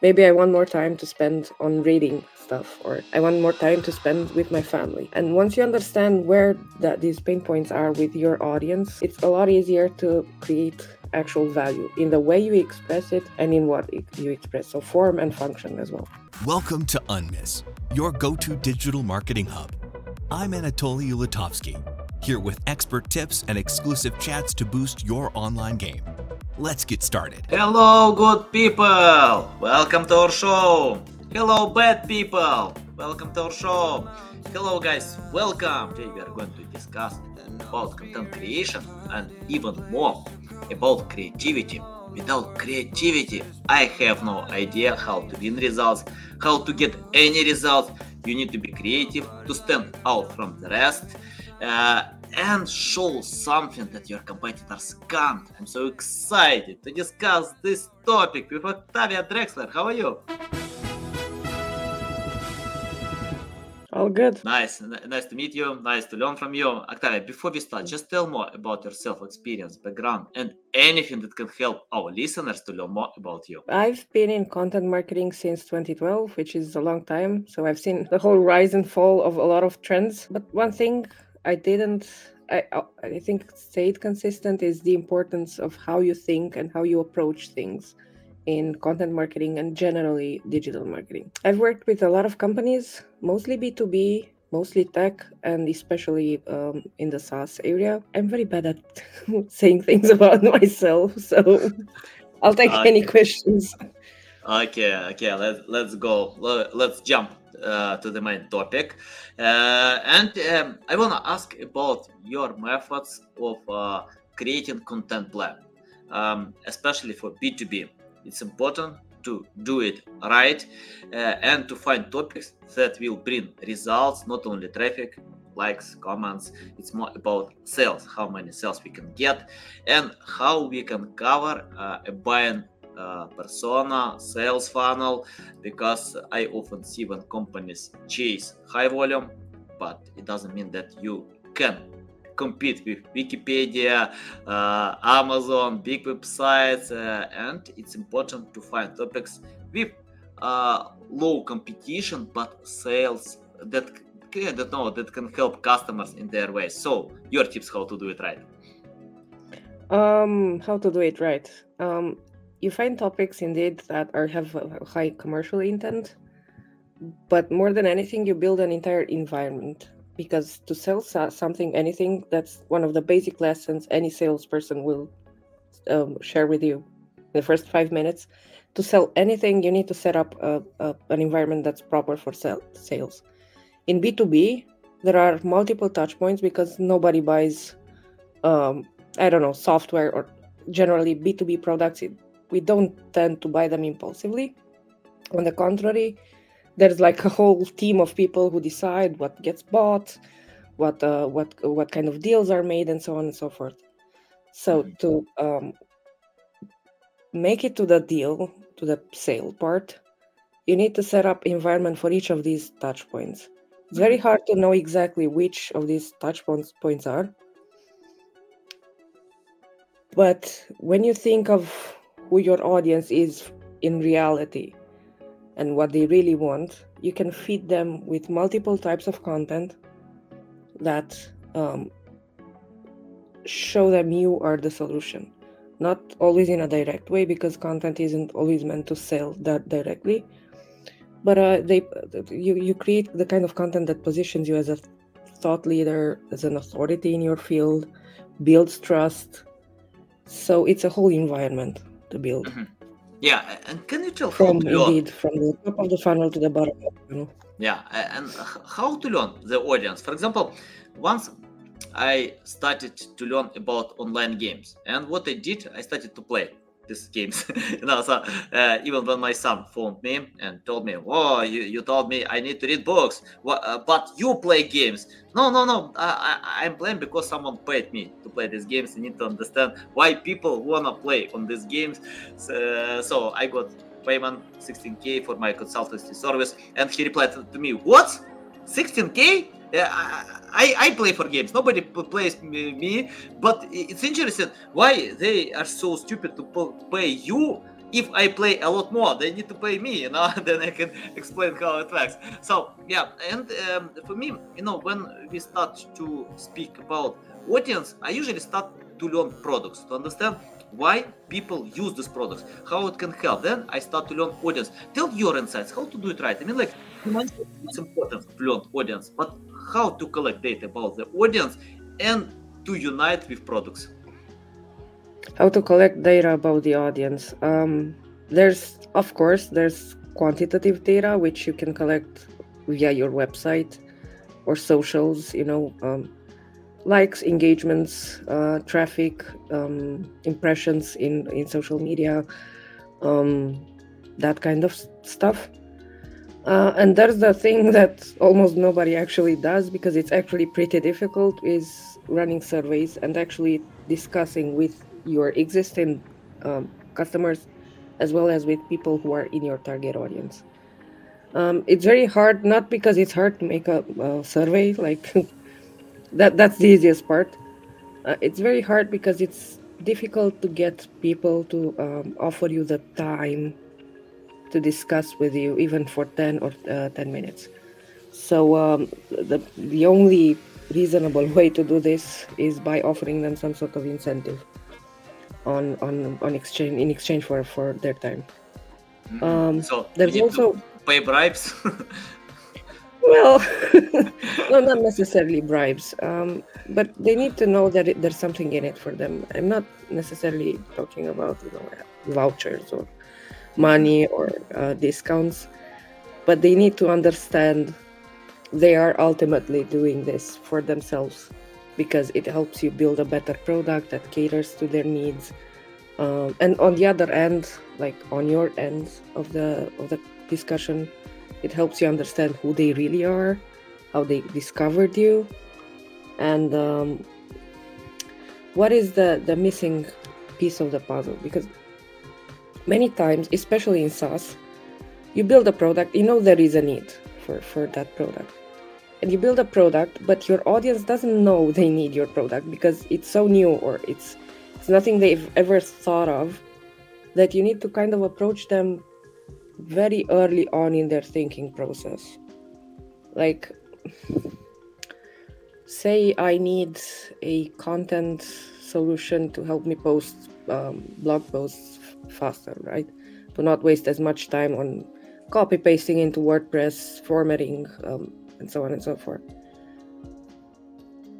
maybe I want more time to spend on reading stuff or I want more time to spend with my family. And once you understand where that these pain points are with your audience, it's a lot easier to create actual value in the way you express it and in what you express. So form and function as well. Welcome to Unmiss, your go-to digital marketing hub. I'm Anatoly Ulatovsky, here with expert tips and exclusive chats to boost your online game. Let's get started. Hello, good people! Welcome to our show! Hello, bad people! Welcome to our show! Hello, guys! Welcome! Today we are going to discuss about content creation and even more about creativity. Without creativity, I have no idea how to win results, how to get any results. You need to be creative to stand out from the rest. Uh, and show something that your competitors can't. I'm so excited to discuss this topic with Octavia Drexler. How are you? All good. Nice, nice to meet you. Nice to learn from you, Octavia. Before we start, just tell more about your self-experience, background, and anything that can help our listeners to learn more about you. I've been in content marketing since 2012, which is a long time. So I've seen the whole rise and fall of a lot of trends. But one thing I didn't. I I think stayed consistent is the importance of how you think and how you approach things in content marketing and generally digital marketing. I've worked with a lot of companies, mostly B2B, mostly tech, and especially um, in the SaaS area. I'm very bad at saying things about myself, so I'll take okay. any questions. Okay, okay, let's let's go. Let's jump to the main topic. Uh, and um, I want to ask about your methods of uh, creating content plan, um, especially for B2B. It's important to do it right uh, and to find topics that will bring results, not only traffic, likes, comments. It's more about sales, how many sales we can get, and how we can cover uh, a buying uh, persona, sales funnel, because I often see when companies chase high volume, but it doesn't mean that you can compete with Wikipedia, uh, Amazon, big websites, uh, and it's important to find topics with uh, low competition but sales that that know that can help customers in their way. So, your tips how to do it right? Um, how to do it right? Um, you find topics indeed that are have high commercial intent but more than anything you build an entire environment because to sell something anything that's one of the basic lessons any salesperson will um, share with you the first five minutes. To sell anything you need to set up a, a, an environment that's proper for sell, sales. In b2b there are multiple touch points because nobody buys um, i don't know software or generally b2b products we don't tend to buy them impulsively. On the contrary, there's like a whole team of people who decide what gets bought, what uh, what what kind of deals are made, and so on and so forth. So mm-hmm. to um, make it to the deal, to the sale part, you need to set up environment for each of these touch points. It's very mm-hmm. hard to know exactly which of these touch points points are. But when you think of who your audience is in reality and what they really want, you can feed them with multiple types of content that um, show them you are the solution. Not always in a direct way because content isn't always meant to sell that directly, but uh, they you you create the kind of content that positions you as a thought leader, as an authority in your field, builds trust. So it's a whole environment to build. Mm-hmm. Yeah, and can you tell from indeed from the top of the funnel to the bottom of the funnel? Yeah, and how to learn the audience? For example, once I started to learn about online games, and what I did, I started to play these games. you know, so uh, even when my son phoned me and told me, "Oh, you, you told me I need to read books, what, uh, but you play games." No, no, no. I, I'm playing because someone paid me to play these games. I need to understand why people wanna play on these games. So, so I got payment 16k for my consultancy service, and he replied to me, "What? 16k? Yeah, I, I play for games. Nobody plays me, but it's interesting why they are so stupid to pay you if I play a lot more, they need to pay me, you know, then I can explain how it works. So yeah, and um, for me, you know, when we start to speak about audience, I usually start to learn products to understand why people use these products, how it can help. Then I start to learn audience. Tell your insights, how to do it right. I mean, like it's important to learn audience, but how to collect data about the audience and to unite with products. How to collect data about the audience. Um, there's of course there's quantitative data which you can collect via your website or socials you know um, likes engagements uh, traffic um, impressions in in social media um, that kind of stuff uh, and that's the thing that almost nobody actually does because it's actually pretty difficult is running surveys and actually discussing with your existing um, customers as well as with people who are in your target audience. Um, it's very hard, not because it's hard to make a, a survey, like that. That's the easiest part. Uh, it's very hard because it's difficult to get people to um, offer you the time to discuss with you, even for ten or uh, ten minutes. So um, the the only reasonable way to do this is by offering them some sort of incentive on on on exchange in exchange for for their time. Mm-hmm. Um, so there's also pay bribes. well, no, not necessarily bribes, um, but they need to know that it, there's something in it for them. I'm not necessarily talking about you know vouchers or money or uh, discounts, but they need to understand they are ultimately doing this for themselves because it helps you build a better product that caters to their needs. Um, and on the other end, like on your end of the of the discussion, it helps you understand who they really are, how they discovered you, and um, what is the the missing piece of the puzzle. Because many times, especially in SaaS, you build a product, you know there is a need for for that product. And you build a product but your audience doesn't know they need your product because it's so new or it's it's nothing they've ever thought of that you need to kind of approach them very early on in their thinking process. Like say i need a content solution to help me post um, blog posts faster right to not waste as much time on copy pasting into wordpress formatting um, and so on and so forth.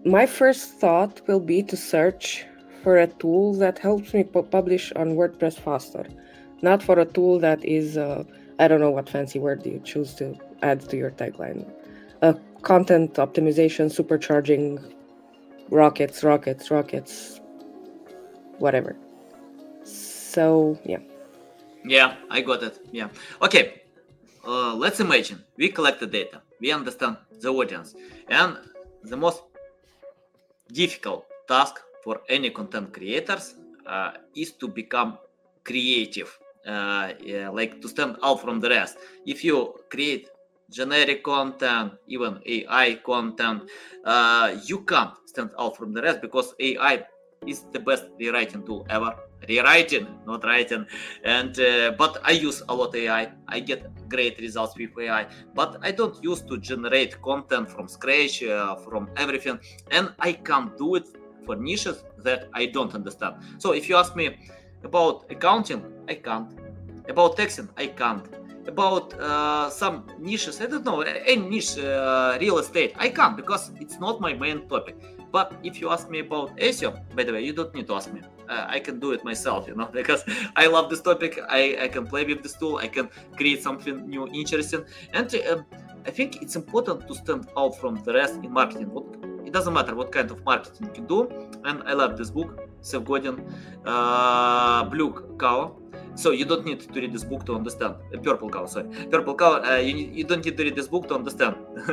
My first thought will be to search for a tool that helps me pu- publish on WordPress faster, not for a tool that is, uh, I don't know what fancy word you choose to add to your tagline. A content optimization, supercharging, rockets, rockets, rockets, whatever. So, yeah. Yeah, I got it. Yeah. Okay. Uh, let's imagine we collect the data we understand the audience. And the most difficult task for any content creators uh, is to become creative, uh, yeah, like to stand out from the rest. If you create generic content, even AI content, uh, you can't stand out from the rest because AI is the best rewriting tool ever rewriting not writing. And uh, but i use a lot ai i. Get great results with ai but i don't use to generate content from scratch uh, from everything. And i can't do it for niches that i don't understand. So if you ask me about accounting i can't. About texting i can't. About uh, some niches i don't know any niche uh, real estate i can't because it's not my main topic. But if you ask me about SEO, by the way, you don't need to ask me. Uh, I can do it myself, you know, because I love this topic. I, I can play with this tool. I can create something new, interesting. And uh, I think it's important to stand out from the rest in marketing. What, it doesn't matter what kind of marketing you do. And I love this book, Seth Godin, uh, Blue Cow. So you don't need to read this book to understand. Uh, purple cow, sorry. Purple cow. Uh, you, you don't need to read this book to understand uh,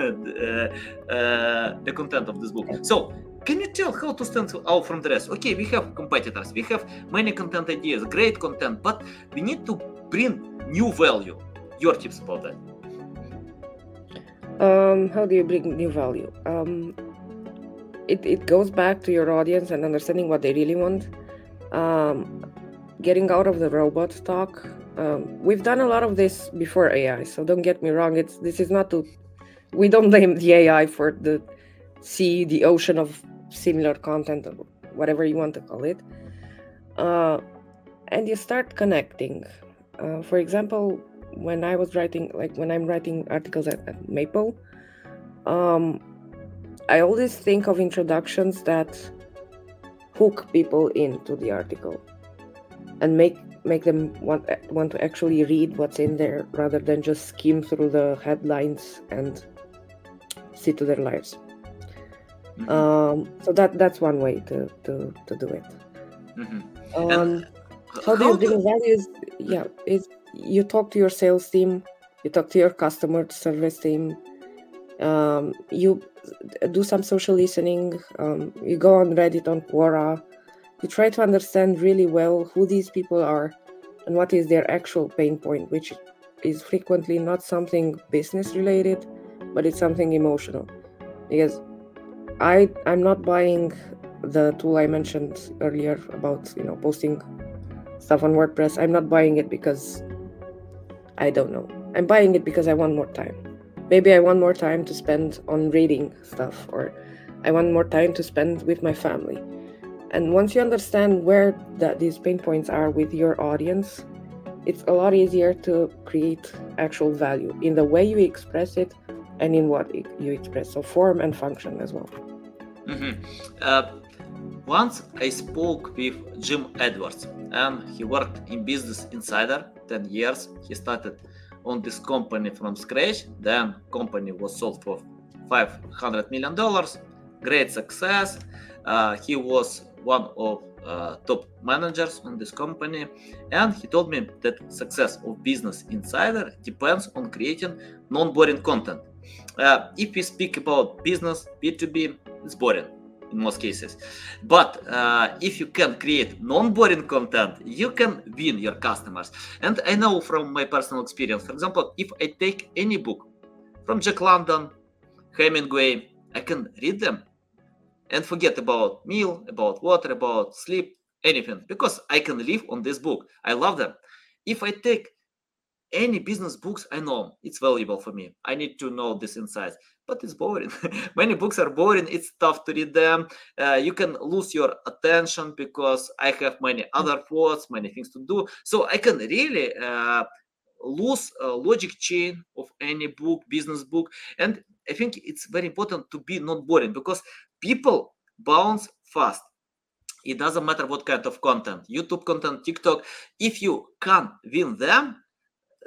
uh, the content of this book. So can you tell how to stand out from the rest? Okay, we have competitors, we have many content ideas, great content, but we need to bring new value. Your tips about that? Um, how do you bring new value? Um, it, it goes back to your audience and understanding what they really want. Um, getting out of the robot talk. Um, we've done a lot of this before AI, so don't get me wrong. It's this is not to we don't blame the AI for the sea, the ocean of similar content or whatever you want to call it. Uh, and you start connecting. Uh, for example, when I was writing, like when I'm writing articles at, at Maple, um, I always think of introductions that hook people into the article and make make them want want to actually read what's in there rather than just skim through the headlines and see to their lives. Mm-hmm. Um, so that that's one way to to, to do it. Mm-hmm. Um, how, how do you bring values? Yeah, is you talk to your sales team, you talk to your customer service team, um, you do some social listening, um, you go on Reddit, on Quora, you try to understand really well who these people are and what is their actual pain point, which is frequently not something business related, but it's something emotional. Because I I'm not buying the tool I mentioned earlier about you know posting stuff on WordPress. I'm not buying it because I don't know. I'm buying it because I want more time. Maybe I want more time to spend on reading stuff, or I want more time to spend with my family. And once you understand where that these pain points are with your audience, it's a lot easier to create actual value in the way you express it and in what you express. So form and function as well. Mm-hmm. Uh, once I spoke with Jim Edwards, and he worked in Business Insider 10 years. He started on this company from scratch. Then company was sold for 500 million dollars. Great success. Uh, he was one of uh, top managers on this company and he told me that success of business insider depends on creating non-boring content uh, if we speak about business b2b it's boring in most cases. But uh, if you can create non-boring content, you can win your customers. And I know from my personal experience, for example, if I take any book from Jack London, Hemingway, I can read them and forget about meal, about water, about sleep, anything, because I can live on this book. I love them. If I take any business books i know it's valuable for me. I need to know this insights but it's boring. Many books are boring. It's tough to read them. Uh, you can lose your attention because i have many mm. other thoughts many things to do. So i can really uh, lose a logic chain of any book business book. And i think it's very important to be not boring because people bounce fast. It doesn't matter what kind of content youtube content tiktok if you can win them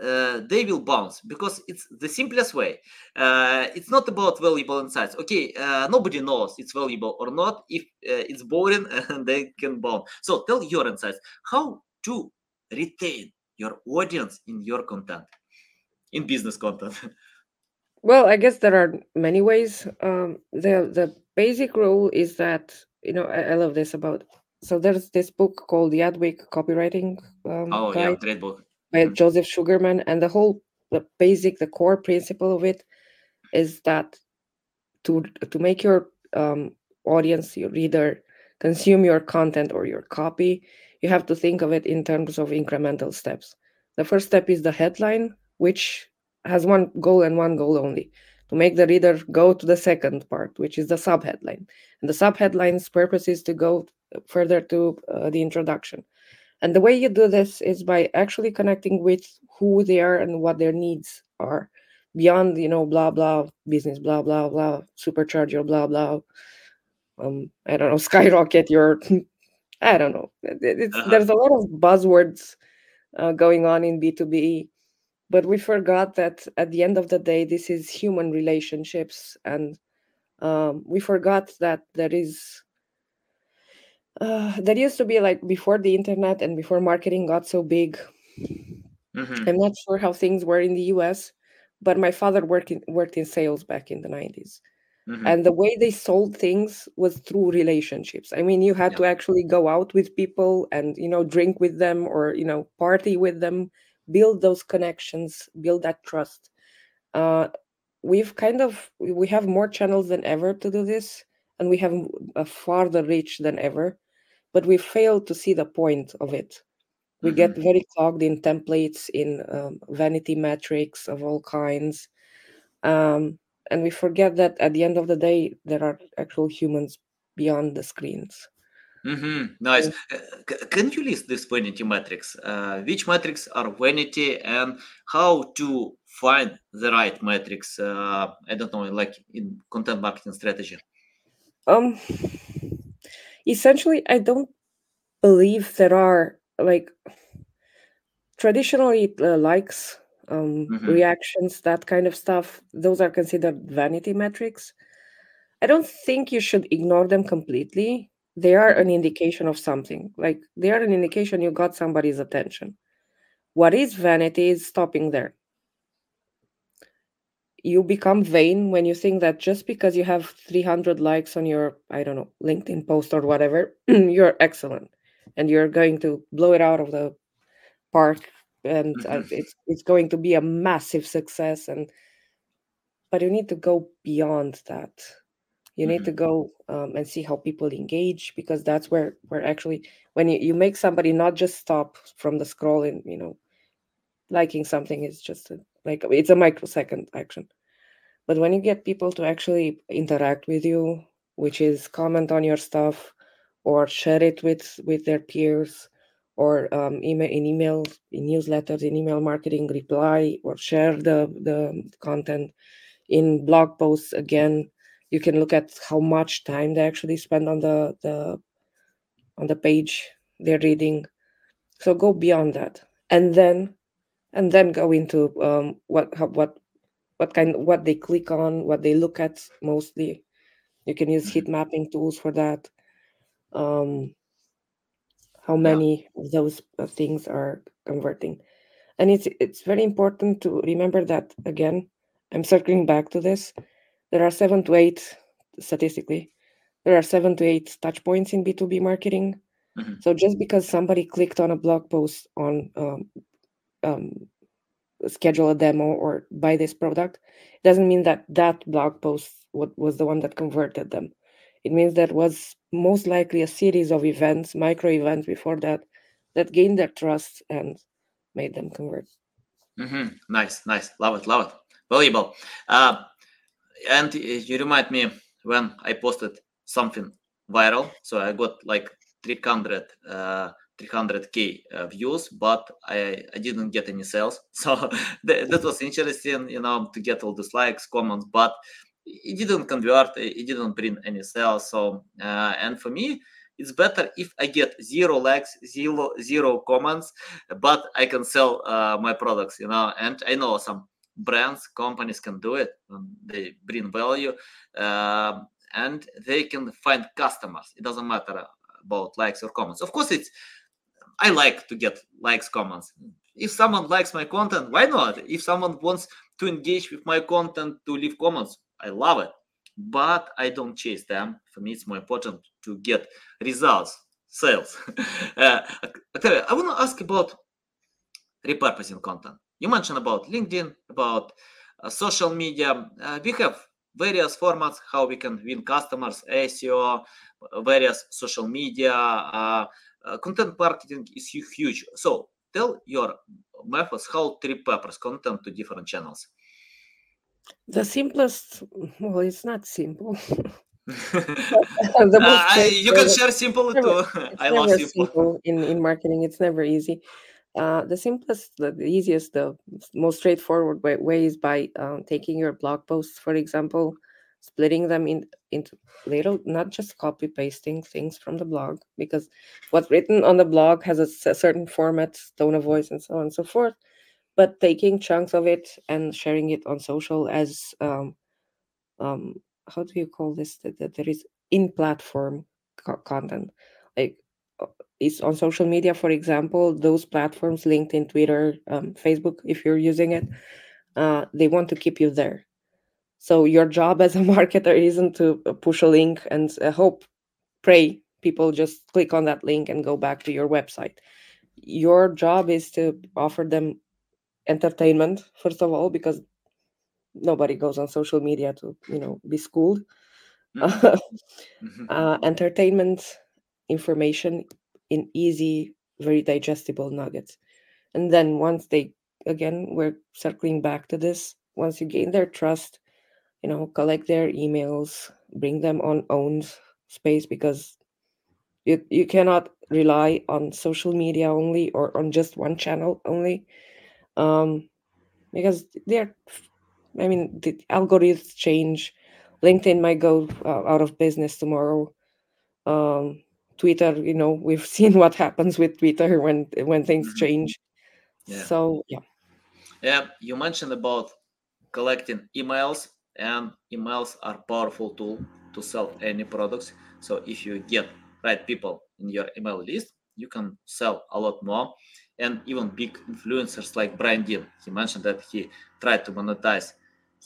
uh, they will bounce because it's the simplest way. Uh, it's not about valuable insights. Okay, uh, nobody knows it's valuable or not. If uh, it's boring, they can bounce. So tell your insights. How to retain your audience in your content, in business content. well, I guess there are many ways. Um, the the basic rule is that you know I, I love this about. So there's this book called the Adweek Copywriting. Um, oh guide. yeah, great book by. Joseph Sugarman, and the whole the basic the core principle of it is that to to make your um, audience your reader consume your content or your copy you have to think of it in terms of incremental steps the first step is the headline which has one goal and one goal only to make the reader go to the second part which is the subheadline and the subheadline's purpose is to go further to uh, the introduction and the way you do this is by actually connecting with who they are and what their needs are beyond, you know, blah, blah, business, blah, blah, blah, supercharge your blah, blah. Um, I don't know, skyrocket your, I don't know. Uh-huh. There's a lot of buzzwords uh, going on in B2B, but we forgot that at the end of the day, this is human relationships. And um, we forgot that there is uh, that used to be like before the internet and before marketing got so big. Mm-hmm. I'm not sure how things were in the US, but my father worked in, worked in sales back in the 90s. Mm-hmm. And the way they sold things was through relationships. I mean, you had yeah. to actually go out with people and, you know, drink with them or, you know, party with them, build those connections, build that trust. Uh, we've kind of, we have more channels than ever to do this, and we have a farther reach than ever but we fail to see the point of it we get very clogged in templates in um, vanity metrics of all kinds um, and we forget that at the end of the day there are actual humans beyond the screens Mm-hmm. Nice. Uh, can you list these vanity metrics? Uh, which metrics are vanity and how to find the right metrics? Uh, I don't know, like in content marketing strategy. um essentially i don't believe there are like traditionally uh, likes um, Mhm. reactions that kind of stuff. Those are considered vanity metrics. I don't think you should ignore them completely. They are an indication of something. Like they are an indication you got somebody's attention. What is vanity is stopping there you become vain when you think that just because you have 300 likes on your i don't know linkedin post or whatever you're excellent and you're going to blow it out of the park and uh, Mhm. it's it's going to be a massive success and but you need to go beyond that you need to go um, and see how people engage because that's where where actually when you, you make somebody not just stop from the scrolling you know liking something is just a, like it's a microsecond action. But when you get people to actually interact with you which is comment on your stuff or share it with with their peers or um, email in emails in newsletters in email marketing reply or share the the content in blog posts again you can look at how much time they actually spend on the the on the page they're reading. So go beyond that. And then and then go into um, what what what kind what they click on what they look at mostly. You can use heat mapping tools for that. Um, how Yeah. many of those uh, things are converting. And it's it's very important to remember that again i'm circling back to this. There are seven to eight statistically there are seven to eight touch points in b2b marketing. Mhm. so just because somebody clicked on a blog post on um, um, schedule a demo or buy this product doesn't mean that that blog post was the one that converted them it means that was most likely a series of events micro events before that that gained their trust and made them convert mm-hmm. Nice, nice. Love it, love it. Valuable. Uh, and you remind me when I posted something viral. So I got like 300, uh, 300k uh, views, but I, I didn't get any sales. So that, that was interesting, you know, to get all these likes, comments, but it didn't convert. It didn't bring any sales. So uh, and for me, it's better if I get zero likes, zero zero comments, but I can sell uh, my products, you know. And I know some brands, companies can do it. They bring value, and they can find customers. It doesn't matter about likes or comments. Of course, it's I like to get likes, comments. If someone likes my content, why not? If someone wants to engage with my content, to leave comments, I love it. But I don't chase them. For me, it's more important to get results, sales. uh, Octavia, I want to ask about repurposing content. You mentioned about LinkedIn, about uh, social media. Uh, we have various formats how we can win customers, SEO, various social media. Uh, uh, content marketing is huge. So tell your methods how to repurpose content to different channels. the simplest well it's not simple I- you can share simple never- too. I love simple. simple in in marketing it's never easy uh, the simplest the, the easiest the most straightforward way, way is by um, taking your blog posts for example splitting them in into little not just copy pasting things from the blog because what's written on the blog has a certain format tone of voice and so on and so forth but taking chunks of it and sharing it on social as um, um how do you call this? That, that there is in platform co- content. Like uh, is on social media for example those platforms linkedin twitter um, facebook if you're using it uh, they want to keep you there so your job as a marketer isn't to uh, push a link and uh, hope pray people just click on that link and go back to your website your job is to offer them entertainment first of all because nobody goes on social media to you know be schooled Mhm. Mhm. uh, entertainment information in easy very digestible nuggets. And then once they again we're circling back to this, once you gain their trust, you know, collect their emails, bring them on owned space because you you cannot rely on social media only or on just one channel only. Um because they're I mean the algorithms change. LinkedIn might go uh, out of business tomorrow. Um, Twitter, you know, we've seen what happens with Twitter when when things Mhm. change. Yeah. So yeah, Yeah, you mentioned about collecting emails, and emails are powerful tool to sell any products. So if you get right people in your email list, you can sell a lot more. And even big influencers like Brian Dean, he mentioned that he tried to monetize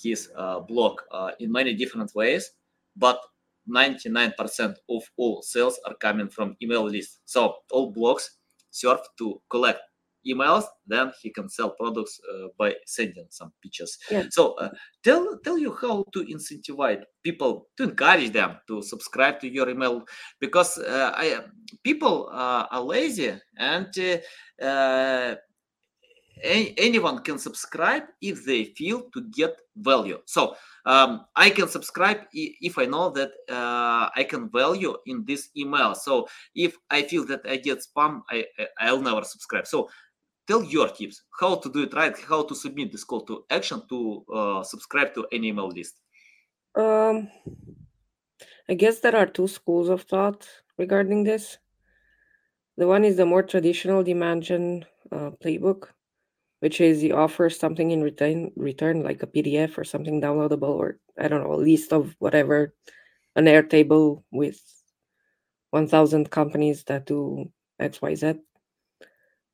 his uh, blog uh, in many different ways, but 99% of all sales are coming from email list So all blogs serve to collect emails, then he can sell products uh, by sending some pictures. Yeah. So uh, tell tell you how to incentivize people to encourage them to subscribe to your email because uh, I, people uh, are lazy and uh, uh, anyone can subscribe if they feel to get value. So um, I can subscribe if I know that uh, I can value in this email. So if I feel that I get spam, I, I I'll never subscribe. So tell your tips how to do it right, how to submit this call to action to uh, subscribe to any email list. um, I guess there are two schools of thought regarding this. The one is the more traditional demand gen uh, playbook, which is you offer something in return, return like a PDF or something downloadable, or I don't know, a list of whatever, an Airtable with 1,000 companies that do X, Y, Z.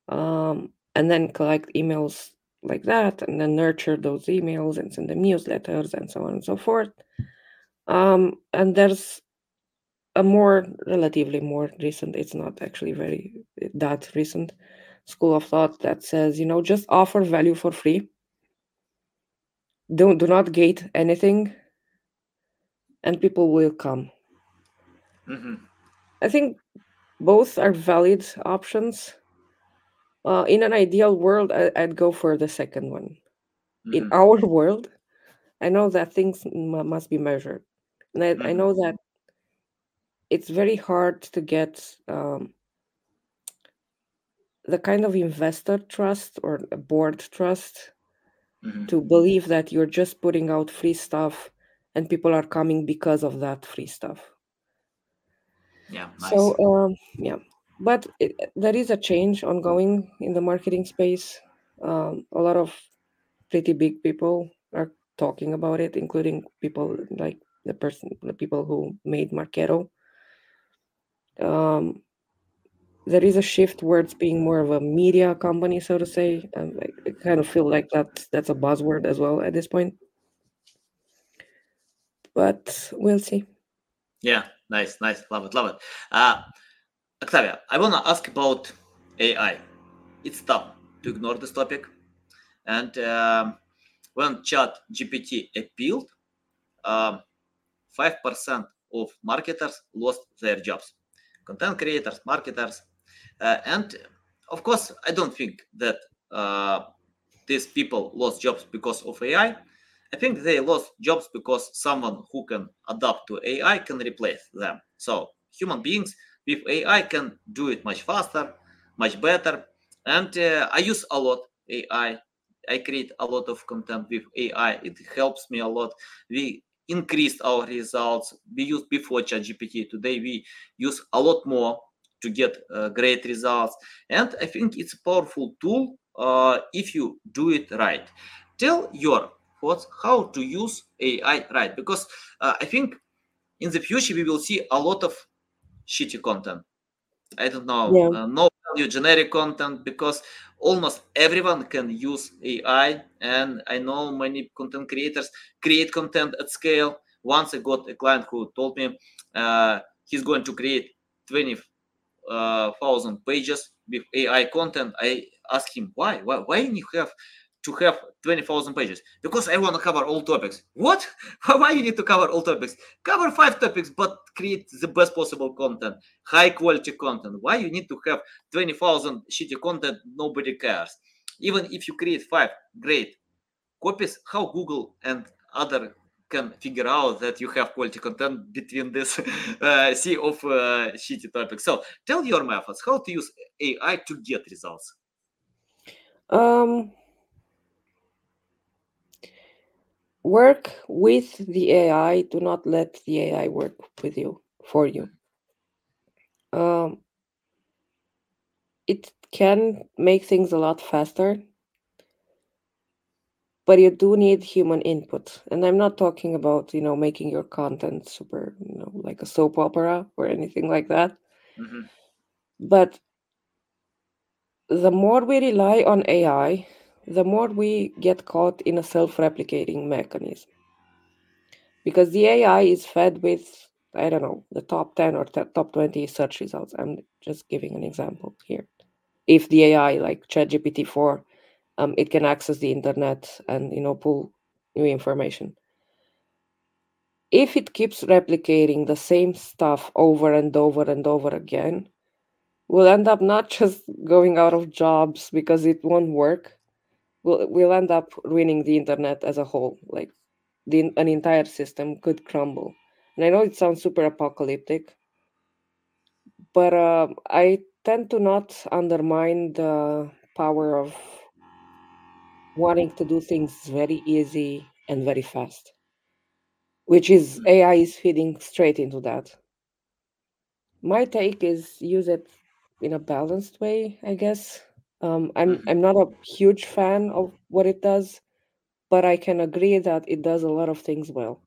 Um, and then collect emails like that, and then nurture those emails and send them newsletters and so on and so forth. Um, and there's a more relatively more recent it's not actually very that recent school of thought that says you know just offer value for free don't do not gate anything and people will come Mhm. i think both are valid options uh, in an ideal world I, i'd go for the second one in Mhm. our world i know that things m- must be measured and I, I Mhm. know that it's very hard to get um, the kind of investor trust or a board trust Mhm. to believe that you're just putting out free stuff and people are coming because of that free stuff. Yeah, nice. So um, yeah, but it, there is a change ongoing in the marketing space. Um, a lot of pretty big people are talking about it, including people like the person, the people who made Marketo. Um, there is a shift towards being more of a media company, so to say. Um, I, I kind of feel like that that's a buzzword as well at this point. But we'll see. Yeah, nice, nice. Love it, love it. Uh, Octavia, I want to ask about AI. It's tough to ignore this topic. And um, when Chat GPT appealed, um, 5% of marketers lost their jobs. Content creators, marketers. Uh, and of course, I don't think that uh, these people lost jobs because of AI. I think they lost jobs because someone who can adapt to AI can replace them. So human beings with AI can do it much faster, much better. And uh, I use a lot AI. I create a lot of content with AI. It helps me a lot. We increased our results. We used before ChatGPT. Today we use a lot more to get uh, great results. And I think it's a powerful tool uh, if you do it right. Tell your thoughts how to use AI right, because uh, I think in the future we will see a lot of shitty content. I don't know, Yeah. uh, no value generic content because almost everyone can use AI. And I know many content creators create content at scale. Once I got a client who told me uh, he's going to create 20,000 pages with AI content. I asked him why, why, why you have to have 20,000 pages? Because I want to cover all topics. What? Why you need to cover all topics? Cover five topics, but create the best possible content, high quality content. Why you need to have 20,000 shitty content? Nobody cares. Even if you create five great copies, how Google and other can figure out that you have quality content between this uh, sea of uh, shitty topics. So tell your methods how to use AI to get results. Um, work with the AI. Do not let the AI work with you for you. Um, it can make things a lot faster, but you do need human input. And I'm not talking about you know making your content super you know like a soap opera or anything like that. Mm-hmm. But the more we rely on AI, the more we get caught in a self replicating mechanism. Because the AI is fed with, I don't know, the top 10 or t- top 20 search results. I'm just giving an example here. If the AI, like ChatGPT 4, um, it can access the internet and you know pull new information. If it keeps replicating the same stuff over and over and over again, we'll end up not just going out of jobs because it won't work. We'll, we'll end up ruining the internet as a whole. Like the, an entire system could crumble. And I know it sounds super apocalyptic, but uh, I tend to not undermine the power of wanting to do things very easy and very fast, which is AI is feeding straight into that. My take is use it in a balanced way, I guess. Um, I'm Mhm. I'm not a huge fan of what it does, but I can agree that it does a lot of things well.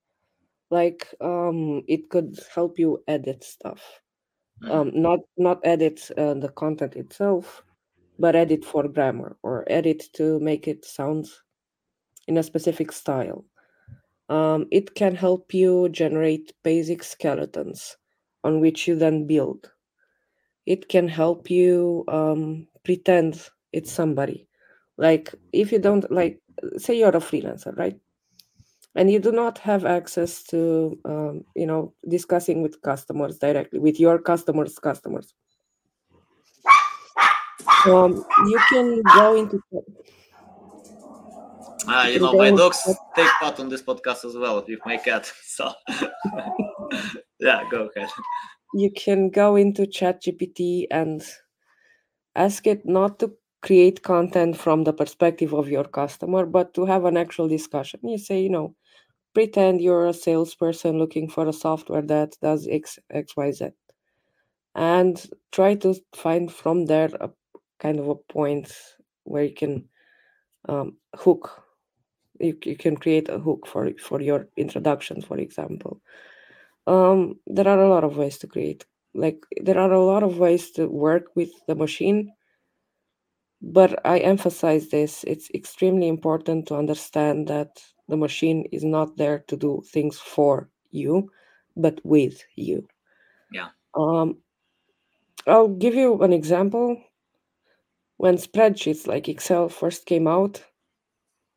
Like um, it could help you edit stuff. Mhm. Um, not not edit uh, the content itself, but edit for grammar or edit to make it sound in a specific style. Um, it can help you generate basic skeletons on which you then build. It can help you um, pretend it's somebody. Like if you don't like, say you're a freelancer, right? And you do not have access to, um, you know, discussing with customers directly with your customers' customers. Um, you can go into Uh, you you know, my dogs take part on this podcast as well with my cat. So, yeah, go ahead. you can go into ChatGPT and ask it not to create content from the perspective of your customer, but to have an actual discussion. You say, you know, pretend you're a salesperson looking for a software that does X, X, Y, Z, and try to find from there a kind of a point where you can um, hook. You, you can create a hook for for your introduction, for example. Um, there are a lot of ways to create. Like there are a lot of ways to work with the machine but I emphasize this it's extremely important to understand that the machine is not there to do things for you, but with you. Yeah. Um, I'll give you an example. When spreadsheets like Excel first came out,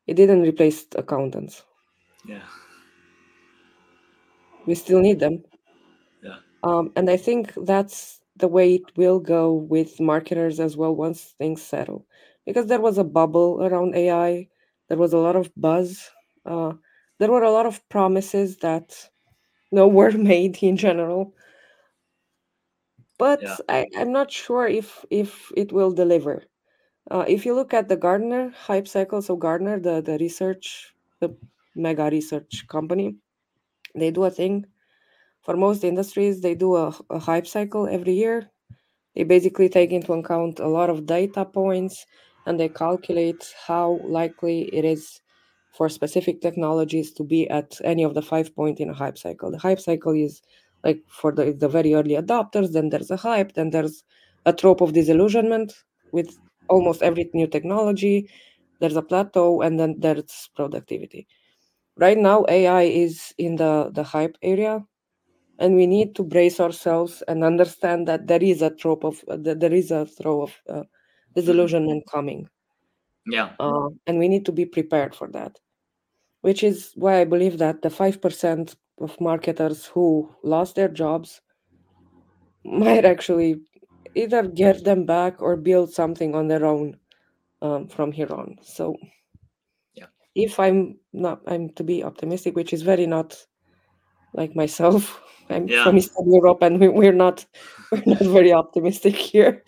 it didn't replace accountants. Yeah. We still need them. Yeah. Um, and I think that's the way it will go with marketers as well once things settle. Because there was a bubble around AI, there was a lot of buzz. Uh, there were a lot of promises that no were made in general. But Yeah. I, I'm not sure if if it will deliver. Uh, if you look at the Gartner hype cycle, so Gartner, the, the research, the mega research company, they do a thing for most industries they do a, a hype cycle every year. They basically take into account a lot of data points and they calculate how likely it is for specific technologies to be at any of the five point in a hype cycle. The hype cycle is like for the, the very early adopters then there's a hype then there's a trough of disillusionment with almost every new technology. There's a plateau and then there's productivity. Right now ai is in the the hype area and we need to brace ourselves and understand that there is a trough of uh, that there is a throw of uh, disillusionment coming Yeah. Uh, and we need to be prepared for that, which is why I believe that the 5% of marketers who lost their jobs might actually either get them back or build something on their own um, from here on. So, Yeah. if I'm not, I'm to be optimistic, which is very not like myself. I'm Yeah. from Eastern Europe, and we, we're not we're not very optimistic here.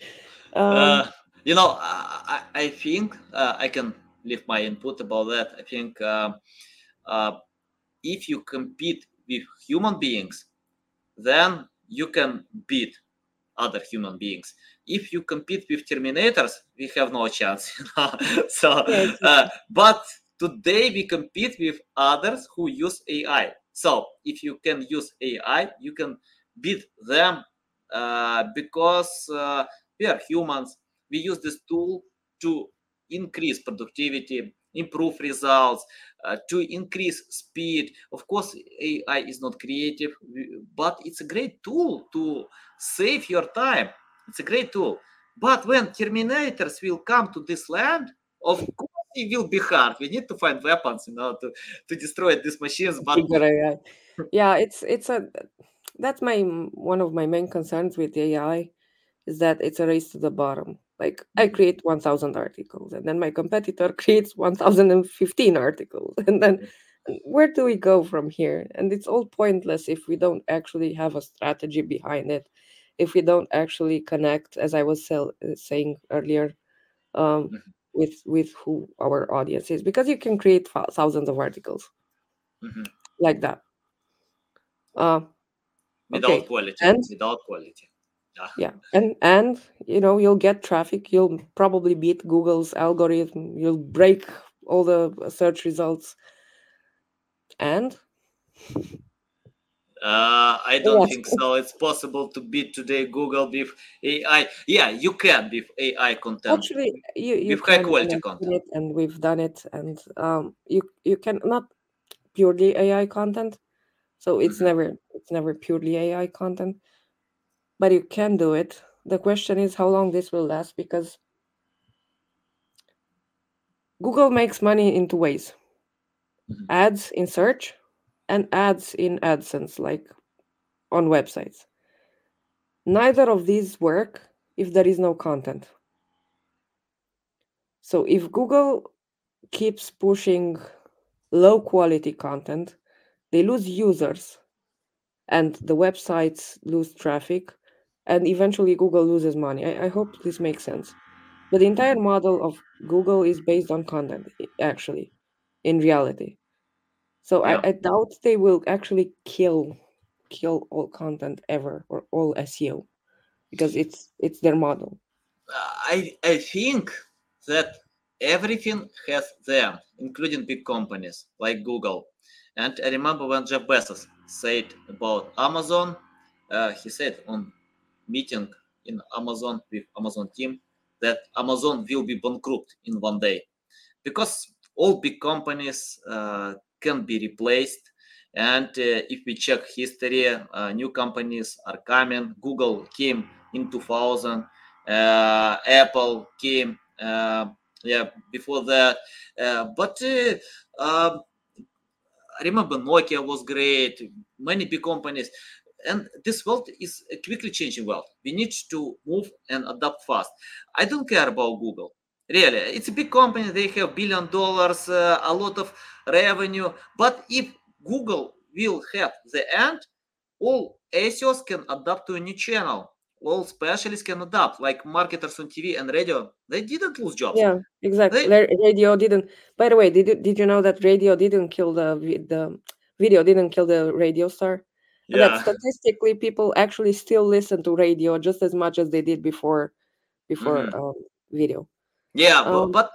Um, Uh, you know, I, I think uh, I can leave my input about that. I think uh, uh, if you compete with human beings, then you can beat other human beings. If you compete with Terminators, we have no chance. You know? so, uh, but today we compete with others who use AI. So, if you can use AI, you can beat them uh, because uh, we are humans. We use this tool to increase productivity, improve results, uh, to increase speed. Of course, AI is not creative, but it's a great tool to save your time. It's a great tool. But when Terminators will come to this land, of it will be hard. We need to find weapons, you know, to, to destroy these machines. But Yeah, it's it's a that's my one of my main concerns with AI is that it's a race to the bottom. Like I Mhm. create 1000 articles and then my competitor creates 1015 articles and then where do we go from here? And it's all pointless if we don't actually have a strategy behind it. If we don't actually connect as I was sell, uh, saying earlier um Mhm. With with who our audience is because you can create thousands of articles Mhm. like that. Uh, without okay, quality, and without quality. Yeah. yeah, and and you know you'll get traffic. You'll probably beat Google's algorithm. You'll break all the search results, and Uh, I don't Yes. think so. It's possible to beat today Google with AI. Yeah, you can with AI content. actually you you with high quality content. and we've done it, and um you you can not purely AI content, so it's Mhm. never it's never purely AI content, but you can do it. The question is how long this will last because Google makes money in two ways Mhm. ads in search and ads in AdSense, like on websites. Neither of these work if there is no content. So if Google keeps pushing low quality content, they lose users and the websites lose traffic, and eventually Google loses money. I, I hope this makes sense. But the entire model of Google is based on content, actually, in reality. So Yeah. I, I doubt they will actually kill kill all content ever or all SEO because it's it's their model. I I think that everything has them, including big companies like Google. And I remember when Jeff Bezos said about Amazon, uh, he said on meeting in Amazon with Amazon team that Amazon will be bankrupt in one day because all big companies uh, can be replaced. And uh, if we check history, uh, new companies are coming. Google came in 2000. Uh, Apple came, uh, yeah, before that. Uh, but uh, um, I remember Nokia was great. Many big companies, and this world is a quickly changing world. We need to move and adapt fast. I don't care about Google. Really, it's a big company. They have billion dollars, uh, a lot of revenue. But if Google will have the end, all SEOs can adapt to a new channel. All specialists can adapt, like marketers on TV and radio. They didn't lose jobs. Yeah, exactly. They, Radio didn't. By the way, did you, did you know that radio didn't kill the the video didn't kill the radio star, and that statistically people actually still listen to radio just as much as they did before before Mhm. um, video. Yeah, but, Um, but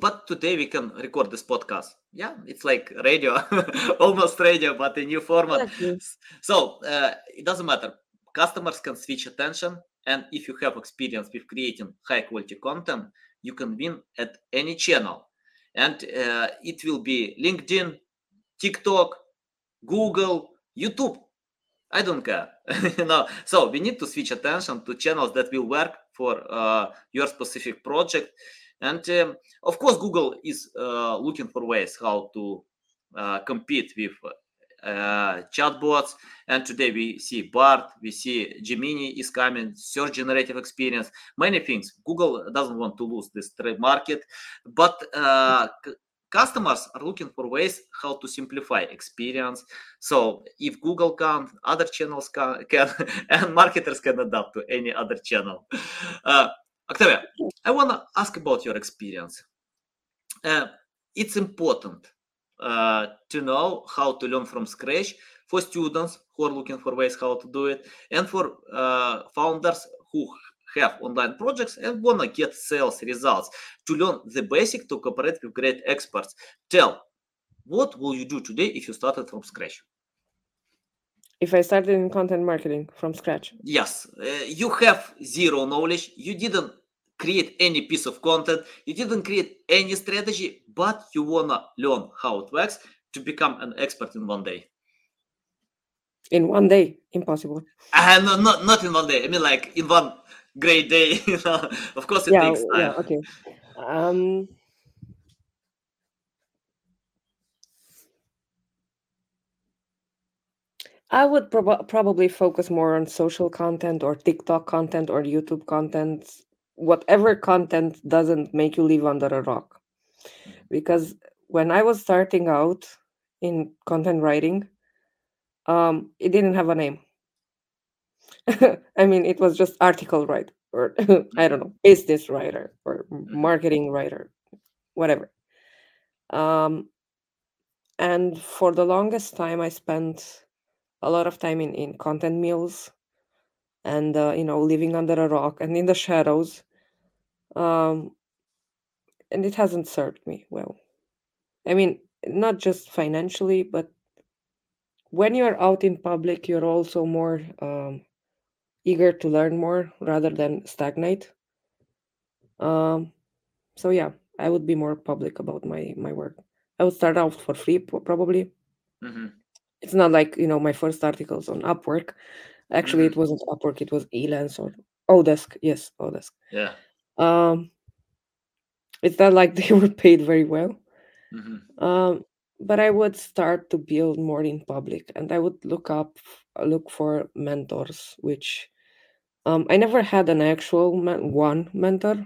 but today we can record this podcast. Yeah, it's like radio, almost radio, but a new format. exactly. So uh, it doesn't matter. Customers can switch attention, and if you have experience with creating high quality content, you can win at any channel, and uh, it will be LinkedIn, TikTok, Google, YouTube. I don't care. you know, so we need to switch attention to channels that will work for uh, your specific project. And um, of course, Google is uh, looking for ways how to uh, compete with uh, chatbots. And today we see Bard, we see Gemini is coming, search generative experience, many things. Google doesn't want to lose this trade market, but uh, customers are looking for ways how to simplify experience. So if Google can, other channels can, can and marketers can adapt to any other channel. Uh, Octavia, I want to ask about your experience. Uh, it's important uh, to know how to learn from scratch for students who are looking for ways how to do it and for uh, founders who have online projects and want to get sales results. To learn the basic to cooperate with great experts. Tell what will you do today if you started from scratch? If i started in content marketing from scratch. Yes. Uh, you have zero knowledge. You didn't create any piece of content, you didn't create any strategy, but you wanna learn how it works to become an expert in one day. In one day, impossible. Uh, no, not not in one day. I mean, like in one great day. You know, of course, it yeah, takes time. Yeah, okay. Um, I would prob- probably focus more on social content or TikTok content or YouTube content whatever content doesn't make you live under a rock. Because when I was starting out in content writing, um, it didn't have a name. I mean, it was just article writer, or I don't know, business writer, or marketing writer, whatever. Um, and for the longest time, I spent a lot of time in, in content mills and uh, you know living under a rock and in the shadows. Um and it hasn't served me well. I mean not just financially but when you're out in public you're also more um, eager to learn more rather than stagnate. Um so yeah i would be more public about my my work. I would start out for free probably. Mm-hmm. it's not like you know my first articles on upwork. Actually mm-hmm. it wasn't upwork it was elance or odesk. Yes odesk. Yeah. Um it's not like they were paid very well. Mm-hmm. um but i would start to build more in public and i would look up look for mentors which um i never had an actual man- one mentor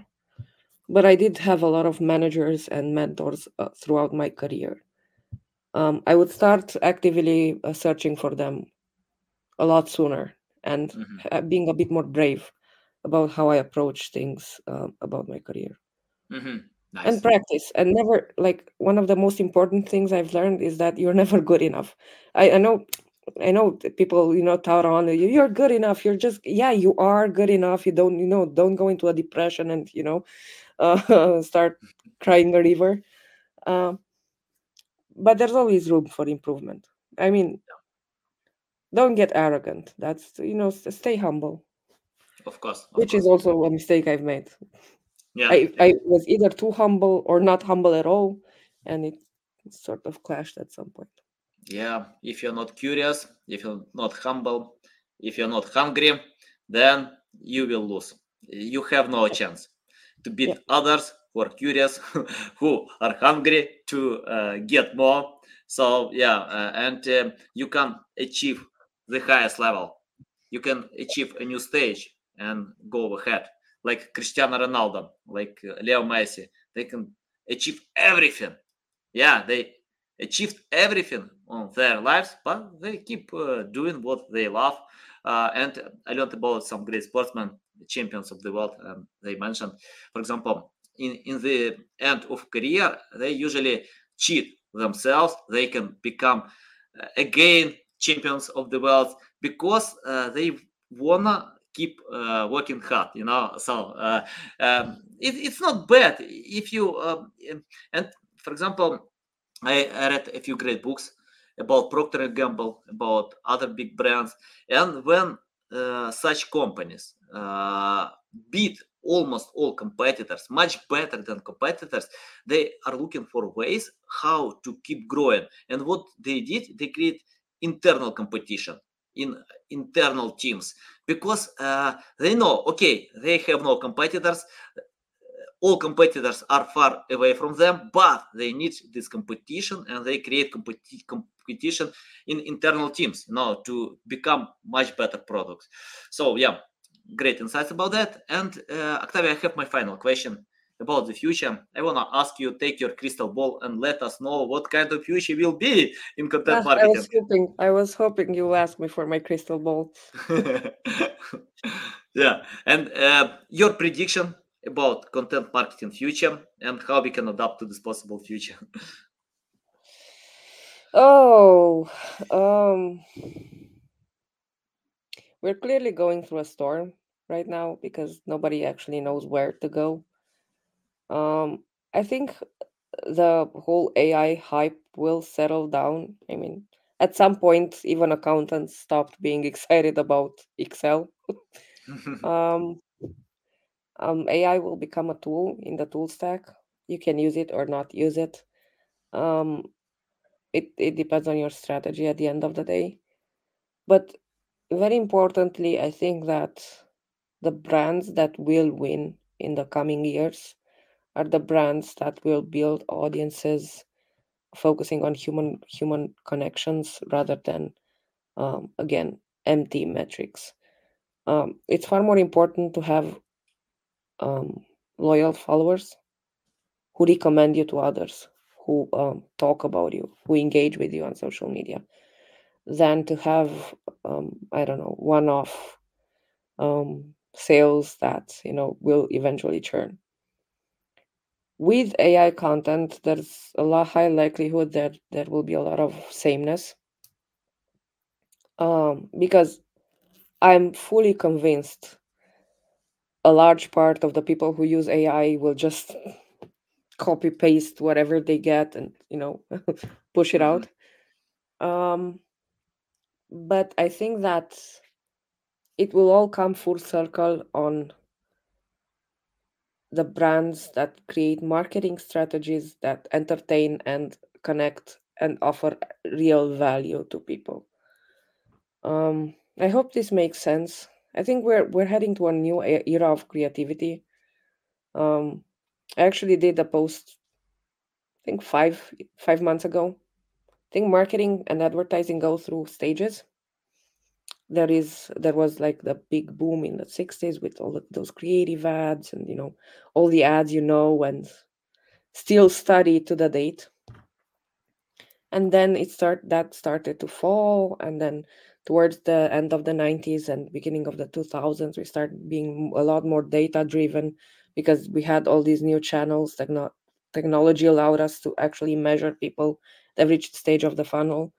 but i did have a lot of managers and mentors uh, throughout my career um, i would start actively uh, searching for them a lot sooner and mm-hmm. being a bit more brave about how I approach things uh, about my career. Mm-hmm. Nice. And practice, and never like one of the most important things I've learned is that you're never good enough. I, I know, I know people you know tout on you. You're good enough. You're just yeah, you are good enough. You don't you know don't go into a depression and you know uh, start crying a river. Um, but there's always room for improvement. I mean, don't get arrogant. That's you know stay humble. Of course. Of which course. is also a mistake I've made. Yeah. I, I was either too humble or not humble at all, and it sort of clashed at some point. Yeah. If you're not curious, if you're not humble, if you're not hungry, then you will lose. You have no chance to beat Yeah. others who are curious, who are hungry to uh, get more. So yeah, uh, and um you can achieve the highest level. You can achieve a new stage and go ahead. Like Cristiano Ronaldo, like uh, Leo Messi, they can achieve everything. Yeah, they achieved everything on their lives, but they keep uh, doing what they love. Uh, and I learned about some great sportsmen, champions of the world. Um, they mentioned, for example, in, in the end of career, they usually cheat themselves. They can become uh, again champions of the world because uh, they wanna keep uh, working hard you know so uh, um, it, it's not bad if you um, and for example I, read a few great books about procter and gamble about other big brands and when uh, such companies uh, beat almost all competitors much better than competitors they are looking for ways how to keep growing. And what they did they create internal competition in internal teams because uh, they know okay they have no competitors all competitors are far away from them, but they need this competition and they create competi- competition in internal teams, you know, to become much better products. So yeah, great insights about that. And uh, Octavia, I have my final question about the future. I want to ask you, take your crystal ball and let us know what kind of future will be in content marketing. I was hoping, I was hoping you will ask me for my crystal ball. yeah, and uh, your prediction about content marketing future and how we can adapt to this possible future. oh, um, we're clearly going through a storm right now because nobody actually knows where to go. Um, I think the whole AI hype will settle down. I mean, at some point, even accountants stopped being excited about Excel. um, um, AI will become a tool in the tool stack. You can use it or not use it. Um, it it depends on your strategy at the end of the day. But very importantly, I think that the brands that will win in the coming years are the brands that will build audiences focusing on human human connections rather than um, again empty metrics um, it's far more important to have um, loyal followers who recommend you to others who um, talk about you who engage with you on social media than to have um, i don't know one-off um, sales that you know will eventually churn with AI content, there's a lot high likelihood that there will be a lot of sameness. Um, because I'm fully convinced a large part of the people who use AI will just copy paste whatever they get and you know push it out. Um, but I think that it will all come full circle on the brands that create marketing strategies that entertain and connect and offer real value to people. Um, I hope this makes sense. I think we're we're heading to a new era of creativity. Um, I actually did a post, I think five five months ago. I think marketing and advertising go through stages there is there was like the big boom in the 60s with all those creative ads and you know all the ads you know and still study to the date and then it start that started to fall and then towards the end of the 90s and beginning of the 2000s we started being a lot more data driven because we had all these new channels techno- technology allowed us to actually measure people at every stage of the funnel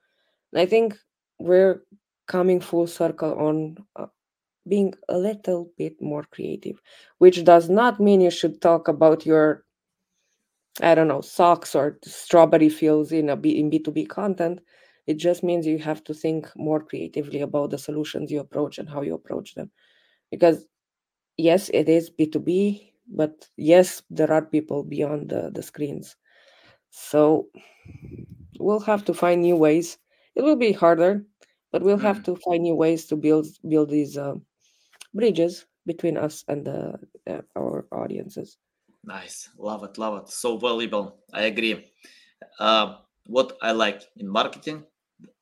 and i think we're coming full circle on uh, being a little bit more creative, which does not mean you should talk about your, I don't know, socks or strawberry fields in a B, in B2B content. It just means you have to think more creatively about the solutions you approach and how you approach them. Because yes, it is B2B, but yes, there are people beyond the, the screens. So we'll have to find new ways. It will be harder but we'll have mm. to find new ways to build build these uh, bridges between us and the, uh, our audiences nice love it love it so valuable i agree uh, what i like in marketing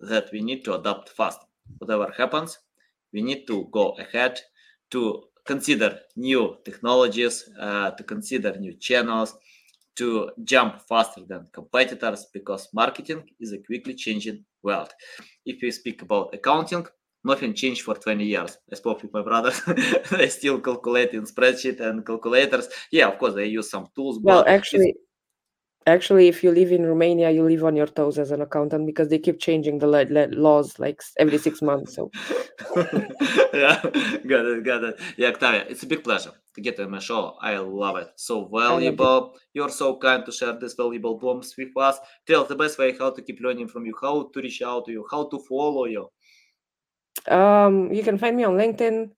that we need to adapt fast whatever happens we need to go ahead to consider new technologies uh, to consider new channels to jump faster than competitors because marketing is a quickly changing world. If we speak about accounting, nothing changed for 20 years. I spoke with my brothers. they still calculate in spreadsheet and calculators. Yeah, of course, they use some tools. Well, actually, actually, if you live in Romania, you live on your toes as an accountant because they keep changing the laws like every six months. So, yeah, got it, got it. Yeah, Octavia, it's a big pleasure to get on my show. I love it. So valuable. You're so kind to share this valuable bombs with us. Tell the best way how to keep learning from you, how to reach out to you, how to follow you. Um, you can find me on LinkedIn.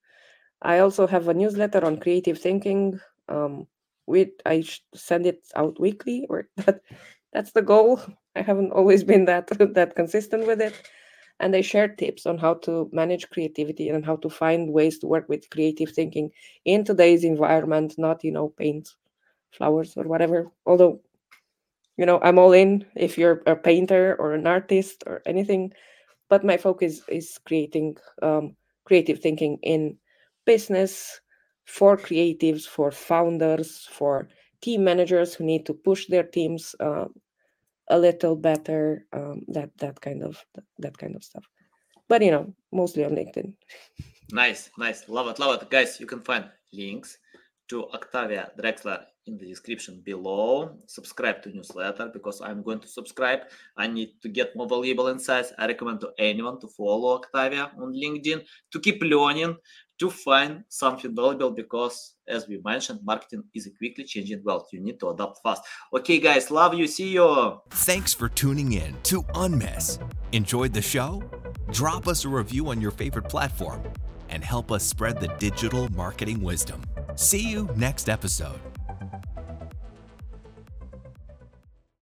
I also have a newsletter on creative thinking. Um, with I send it out weekly, or that that's the goal. I haven't always been that that consistent with it and they share tips on how to manage creativity and how to find ways to work with creative thinking in today's environment not you know paint flowers or whatever. Although, you know, I'm all in if you're a painter or an artist or anything. But my focus is creating um, creative thinking in business for creatives, for founders, for team managers who need to push their teams uh, a little better. Um, that that kind of that kind of stuff. But you know, mostly on LinkedIn. Nice, nice, love it, love it, guys. You can find links to Octavia Drexler in the description below. Subscribe to newsletter because I'm going to subscribe. I need to get more valuable insights. I recommend to anyone to follow Octavia on LinkedIn to keep learning, to find something valuable because as we mentioned, marketing is a quickly changing world. You need to adapt fast. Okay, guys, love you. See you. Thanks for tuning in to unmess Enjoyed the show? Drop us a review on your favorite platform and help us spread the digital marketing wisdom. See you next episode.